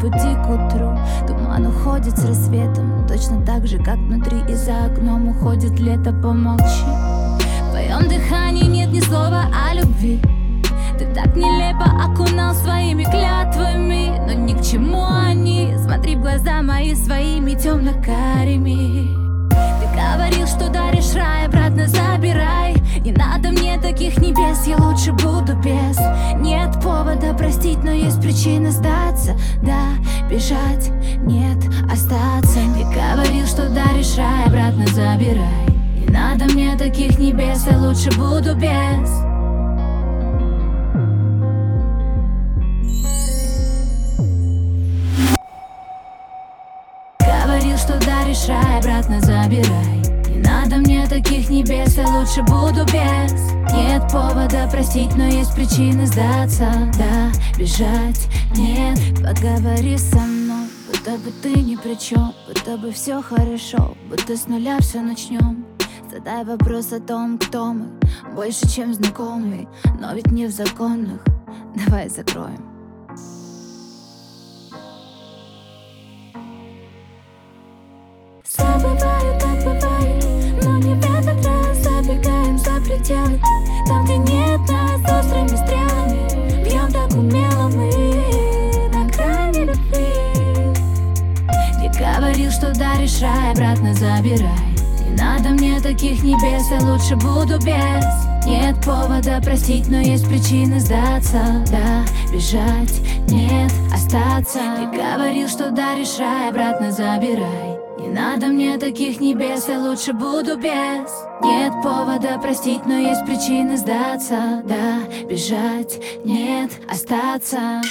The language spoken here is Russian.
пути к утру. Туман уходит с рассветом Точно так же, как внутри и за окном уходит лето Помолчи. В твоем дыхании нет ни слова о любви. Ты так нелепо окунал своими клятвами Но ни к чему они. Смотри в глаза мои своими темно-карими Ты говорил, что даришь рай, обратно забирай. Не надо мне таких небес, я лучше буду без. Нет повода простить, но причина сдаться Да, бежать, нет, остаться. Ты говорил, что даришь рай, обратно забирай. Не надо мне таких небес, я лучше буду без. Говорил, что даришь рай, обратно забирай надо мне таких небес, я лучше буду без. Нет повода простить, но есть причины сдаться. Да, бежать, нет, поговори со мной Будто бы ты ни при чем, будто бы все хорошо Будто с нуля все начнем Задай вопрос о том, кто мы Больше, чем знакомый, но ведь не в законах. Давай закроем рай Обратно забирай. Не надо мне таких небес Я лучше буду без. Нет повода простить Но есть причины сдаться. Да, бежать Нет, остаться. Ты говорил, что даришь рай Обратно забирай. Не надо мне таких небес, я лучше буду без. Нет повода простить, но есть причины сдаться. Да, бежать, нет, остаться